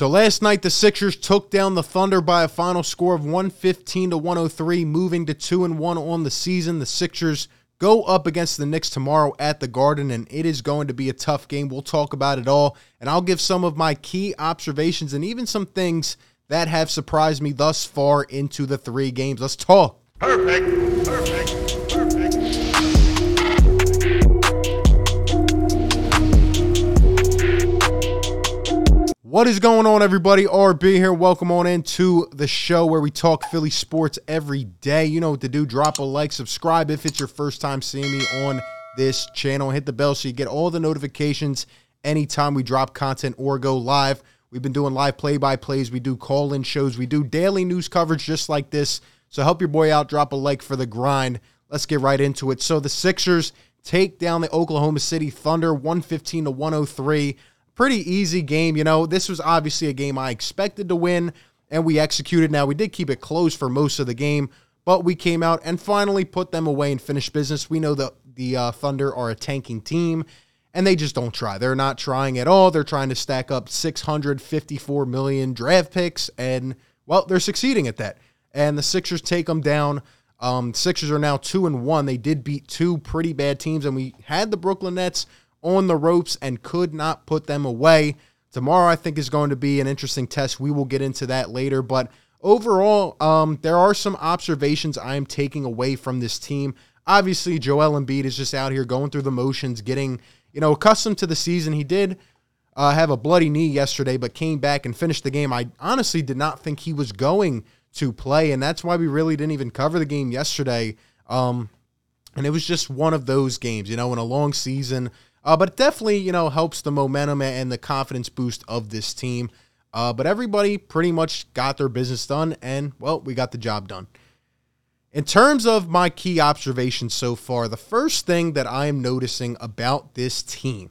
So last night the Sixers took down the Thunder by a final score of 115 to 103, moving to 2 and 1 on the season. The Sixers go up against the Knicks tomorrow at the Garden and it is going to be a tough game. We'll talk about it all and I'll give some of my key observations and even some things that have surprised me thus far into the 3 games. Let's talk. Perfect. Perfect. What is going on, everybody? RB here. Welcome on into the show where we talk Philly sports every day. You know what to do. Drop a like, subscribe if it's your first time seeing me on this channel. Hit the bell so you get all the notifications anytime we drop content or go live. We've been doing live play by plays, we do call in shows, we do daily news coverage just like this. So help your boy out. Drop a like for the grind. Let's get right into it. So the Sixers take down the Oklahoma City Thunder 115 to 103 pretty easy game. You know, this was obviously a game I expected to win, and we executed. Now, we did keep it close for most of the game, but we came out and finally put them away and finished business. We know that the uh, Thunder are a tanking team, and they just don't try. They're not trying at all. They're trying to stack up 654 million draft picks, and, well, they're succeeding at that. And the Sixers take them down. Um, Sixers are now two and one. They did beat two pretty bad teams, and we had the Brooklyn Nets on the ropes and could not put them away. Tomorrow, I think, is going to be an interesting test. We will get into that later. But overall, um, there are some observations I am taking away from this team. Obviously, Joel Embiid is just out here going through the motions, getting you know accustomed to the season. He did uh, have a bloody knee yesterday, but came back and finished the game. I honestly did not think he was going to play, and that's why we really didn't even cover the game yesterday. Um, and it was just one of those games, you know, in a long season. Uh, but it definitely, you know, helps the momentum and the confidence boost of this team. Uh, but everybody pretty much got their business done, and well, we got the job done. In terms of my key observations so far, the first thing that I am noticing about this team,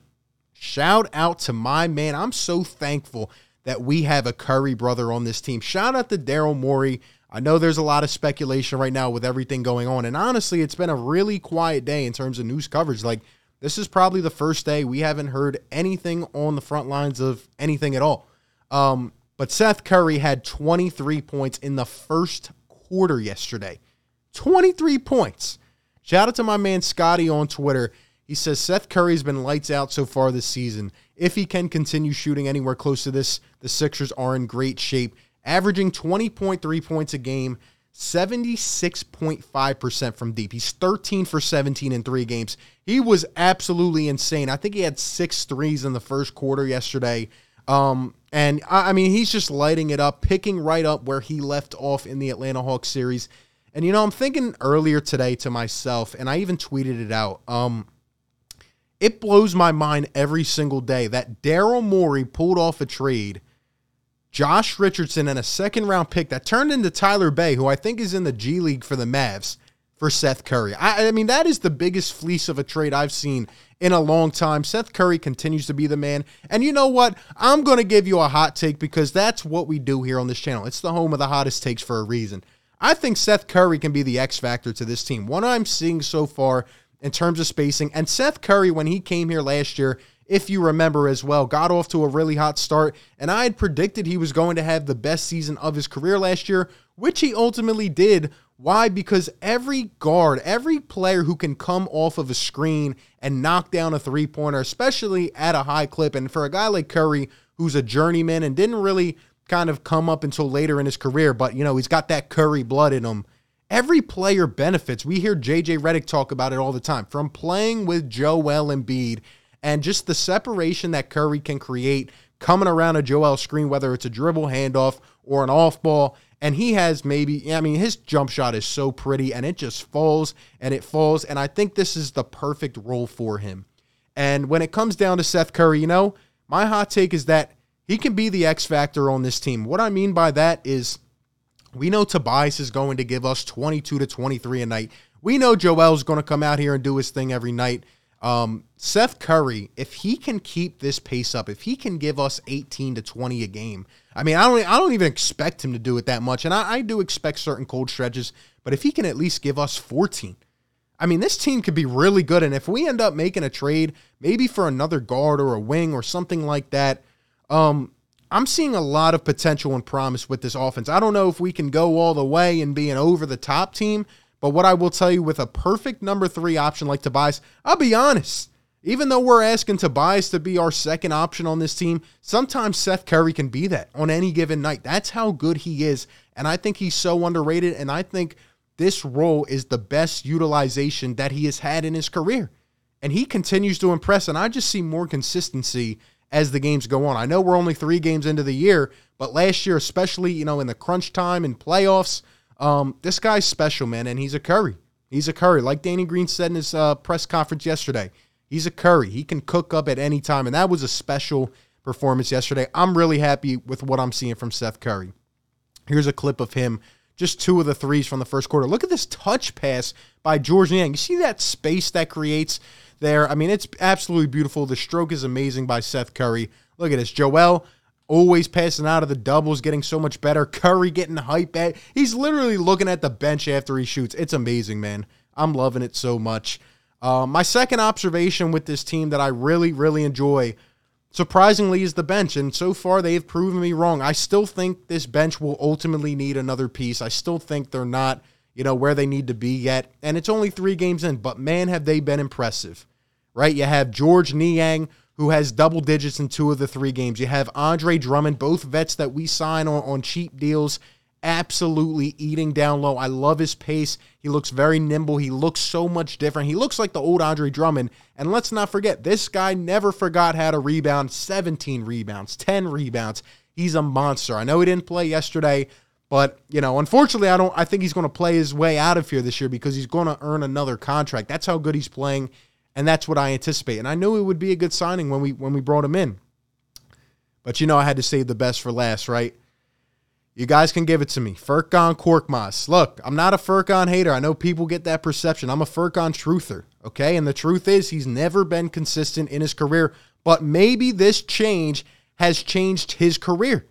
shout out to my man. I'm so thankful that we have a Curry brother on this team. Shout out to Daryl Morey. I know there's a lot of speculation right now with everything going on, and honestly, it's been a really quiet day in terms of news coverage. Like, this is probably the first day we haven't heard anything on the front lines of anything at all. Um, but Seth Curry had 23 points in the first quarter yesterday. 23 points. Shout out to my man Scotty on Twitter. He says Seth Curry's been lights out so far this season. If he can continue shooting anywhere close to this, the Sixers are in great shape, averaging 20.3 points a game 76.5% from deep. He's 13 for 17 in three games. He was absolutely insane. I think he had six threes in the first quarter yesterday. Um, and I, I mean, he's just lighting it up, picking right up where he left off in the Atlanta Hawks series. And, you know, I'm thinking earlier today to myself, and I even tweeted it out. Um, it blows my mind every single day that Daryl Morey pulled off a trade Josh Richardson and a second round pick that turned into Tyler Bey, who I think is in the G League for the Mavs, for Seth Curry. I, I, mean, that is the biggest fleece of a trade I've seen in a long time. Seth Curry continues to be the man. And you know what? I'm going to give you a hot take because that's what we do here on this channel. It's the home of the hottest takes for a reason. I think Seth Curry can be the X factor to this team. What I'm seeing so far in terms of spacing, and Seth Curry, when he came here last year, if you remember as well, got off to a really hot start, and I had predicted he was going to have the best season of his career last year, which he ultimately did. Why? Because every guard, every player who can come off of a screen and knock down a three pointer, especially at a high clip, and for a guy like Curry, who's a journeyman and didn't really kind of come up until later in his career, but you know, he's got that Curry blood in him. Every player benefits. We hear JJ Redick talk about it all the time. From playing with Joel Embiid and just the separation that Curry can create coming around a Joel screen, whether it's a dribble handoff or an off ball. And he has maybe, I mean, his jump shot is so pretty and it just falls and it falls. And I think this is the perfect role for him. And when it comes down to Seth Curry, you know, my hot take is that he can be the X factor on this team. What I mean by that is we know Tobias is going to give us 22 to 23 a night. We know Joel's going to come out here and do his thing every night. Um, Seth Curry, if he can keep this pace up, if he can give us 18 to 20 a game, I mean, I don't, I don't even expect him to do it that much, and I, I do expect certain cold stretches, but if he can at least give us 14, I mean, this team could be really good. And if we end up making a trade, maybe for another guard or a wing or something like that, um, I'm seeing a lot of potential and promise with this offense. I don't know if we can go all the way and be an over the top team, but what I will tell you with a perfect number three option like Tobias, I'll be honest. Even though we're asking Tobias to be our second option on this team, sometimes Seth Curry can be that on any given night. That's how good he is. And I think he's so underrated. And I think this role is the best utilization that he has had in his career. And he continues to impress. And I just see more consistency as the games go on. I know we're only three games into the year, but last year, especially, you know, in the crunch time and playoffs, um, this guy's special, man. And he's a Curry. He's a Curry. Like Danny Green said in his uh, press conference yesterday, He's a Curry. He can cook up at any time, and that was a special performance yesterday. I'm really happy with what I'm seeing from Seth Curry. Here's a clip of him, just two of the threes from the first quarter. Look at this touch pass by Georges Niang. You see that space that creates there? I mean, it's absolutely beautiful. The stroke is amazing by Seth Curry. Look at this. Joel always passing out of the doubles, getting so much better. Curry getting hype at. He's literally looking at the bench after he shoots. It's amazing, man. I'm loving it so much. Uh, my second observation with this team that I really, really enjoy, surprisingly, is the bench. And so far, they've proven me wrong. I still think this bench will ultimately need another piece. I still think they're not, you know, where they need to be yet. And it's only three games in, but man, have they been impressive, right? You have Georges Niang, who has double digits in two of the three games. You have Andre Drummond, both vets that we sign on, on cheap deals absolutely eating down low. I love his pace. He looks very nimble. He looks so much different. He looks like the old Andre Drummond. And let's not forget, this guy never forgot how to rebound 17 rebounds, 10 rebounds. He's a monster. I know he didn't play yesterday, but you know, unfortunately, I don't I think he's going to play his way out of here this year because he's going to earn another contract. That's how good he's playing, and that's what I anticipate. And I knew it would be a good signing when we when we brought him in. But you know, I had to save the best for last, right? You guys can give it to me. Furkan Korkmaz. Look, I'm not a Furkan hater. I know people get that perception. I'm a Furkan truther, okay? And the truth is, he's never been consistent in his career, but maybe this change has changed his career.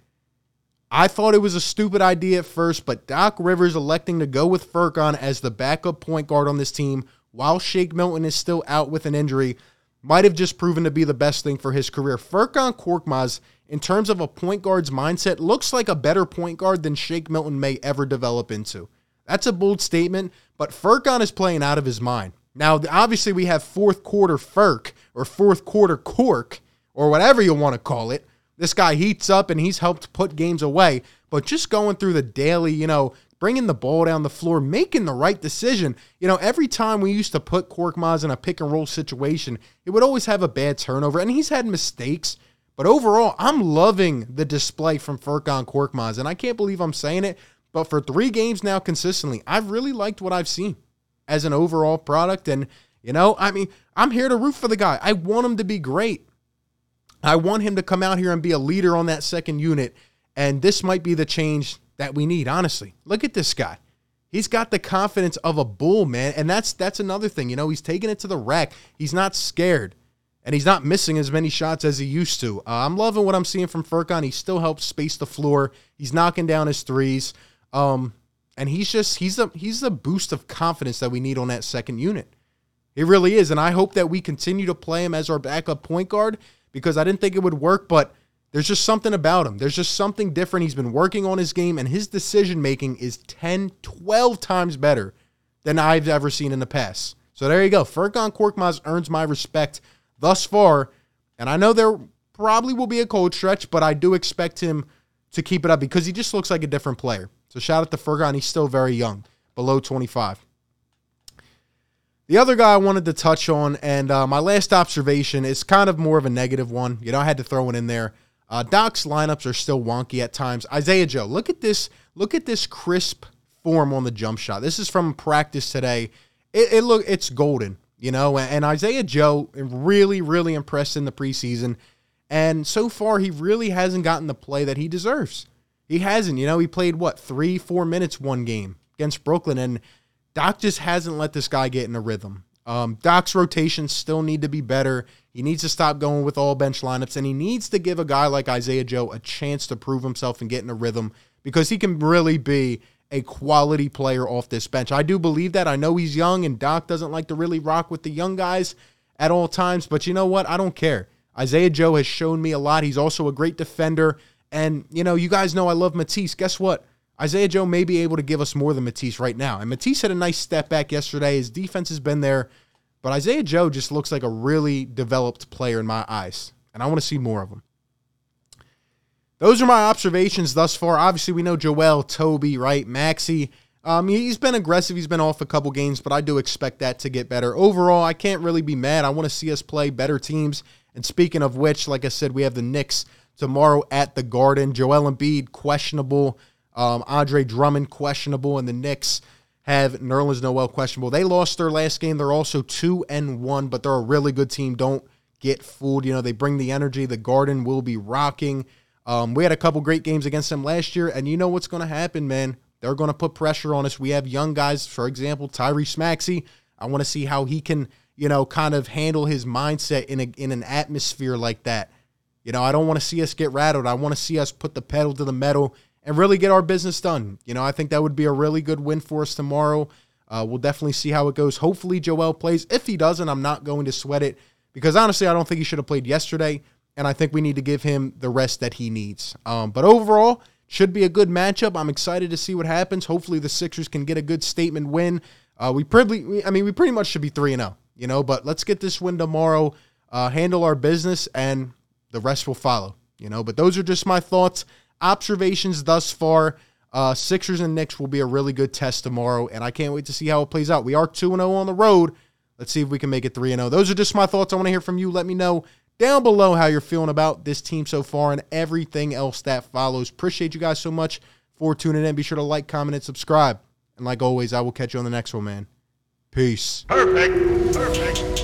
I thought it was a stupid idea at first, but Doc Rivers electing to go with Furkan as the backup point guard on this team while Shake Milton is still out with an injury might have just proven to be the best thing for his career. Furkan Korkmaz in terms of a point guard's mindset, looks like a better point guard than Shake Milton may ever develop into. That's a bold statement, but Furkan is playing out of his mind. Now, obviously, we have fourth quarter Furk or fourth quarter Cork or whatever you want to call it. This guy heats up and he's helped put games away, but just going through the daily, you know, bringing the ball down the floor, making the right decision. You know, every time we used to put Korkmaz in a pick and roll situation, it would always have a bad turnover, and he's had mistakes. But overall, I'm loving the display from Furkan Korkmaz, and I can't believe I'm saying it, but for three games now consistently, I've really liked what I've seen as an overall product. And, you know, I mean, I'm here to root for the guy. I want him to be great. I want him to come out here and be a leader on that second unit. And this might be the change that we need, honestly. Look at this guy. He's got the confidence of a bull, man. And that's that's another thing. You know, he's taking it to the rack. He's not scared and he's not missing as many shots as he used to. Uh, I'm loving what I'm seeing from Furkan. He still helps space the floor. He's knocking down his threes. Um, and he's just he's the he's the boost of confidence that we need on that second unit. He really is, and I hope that we continue to play him as our backup point guard because I didn't think it would work, but there's just something about him. There's just something different. He's been working on his game, and his decision making is 10, 12 times better than I've ever seen in the past. So there you go. Furkan Korkmaz earns my respect thus far. And I know there probably will be a cold stretch, but I do expect him to keep it up because he just looks like a different player. So shout out to Furkan. He's still very young, below 25. The other guy I wanted to touch on, and uh, my last observation is kind of more of a negative one. You know, I had to throw it in there. Uh, Doc's lineups are still wonky at times. Isaiah Joe, look at this. Look at this crisp form on the jump shot. This is from practice today. It, it look it's golden you know, and Isaiah Joe really, really impressed in the preseason. And so far, he really hasn't gotten the play that he deserves. He hasn't. You know, he played what, three, four minutes one game against Brooklyn, and Doc just hasn't let this guy get in a rhythm. Um, Doc's rotations still need to be better. He needs to stop going with all bench lineups, and he needs to give a guy like Isaiah Joe a chance to prove himself and get in a rhythm because he can really be a quality player off this bench. I do believe that. I know he's young and Doc doesn't like to really rock with the young guys at all times, but you know what? I don't care. Isaiah Joe has shown me a lot. He's also a great defender And, you know, you guys know I love Matisse. Guess what? Isaiah Joe may be able to give us more than Matisse right now. And Matisse had a nice step back yesterday. His defense has been there. But Isaiah Joe just looks like a really developed player in my eyes. And I want to see more of him. Those are my observations thus far. Obviously, we know Joel, Toby, right? Maxey. Um, he's been aggressive. He's been off a couple games, but I do expect that to get better. Overall, I can't really be mad. I want to see us play better teams. And speaking of which, like I said, we have the Knicks tomorrow at the Garden. Joel Embiid, questionable. Um, Andre Drummond, questionable. And the Knicks have Nerlens Noel, questionable. They lost their last game. They're also 2 and 1, but they're a really good team. Don't get fooled. You know, they bring the energy. The Garden will be rocking. Um, we had a couple great games against them last year, and you know what's going to happen, man. They're going to put pressure on us. We have young guys, for example, Tyrese Maxey. I want to see how he can, you know, kind of handle his mindset in a in an atmosphere like that. You know, I don't want to see us get rattled. I want to see us put the pedal to the metal and really get our business done. You know, I think that would be a really good win for us tomorrow. Uh, we'll definitely see how it goes. Hopefully, Joel plays. If he doesn't, I'm not going to sweat it because honestly, I don't think he should have played yesterday and I think we need to give him the rest that he needs. Um, but overall, should be a good matchup. I'm excited to see what happens. Hopefully, the Sixers can get a good statement win. Uh, we probably, I mean, we pretty much should be three and zero, oh, you know. But let's get this win tomorrow, uh, handle our business, and the rest will follow, you know. But those are just my thoughts, observations thus far. Uh, Sixers and Knicks will be a really good test tomorrow, and I can't wait to see how it plays out. We are two and zero oh on the road. Let's see if we can make it 3 0. Those are just my thoughts. I want to hear from you. Let me know down below how you're feeling about this team so far and everything else that follows. Appreciate you guys so much for tuning in. Be sure to like, comment, and subscribe. And like always, I will catch you on the next one, man. Peace. Perfect. Perfect.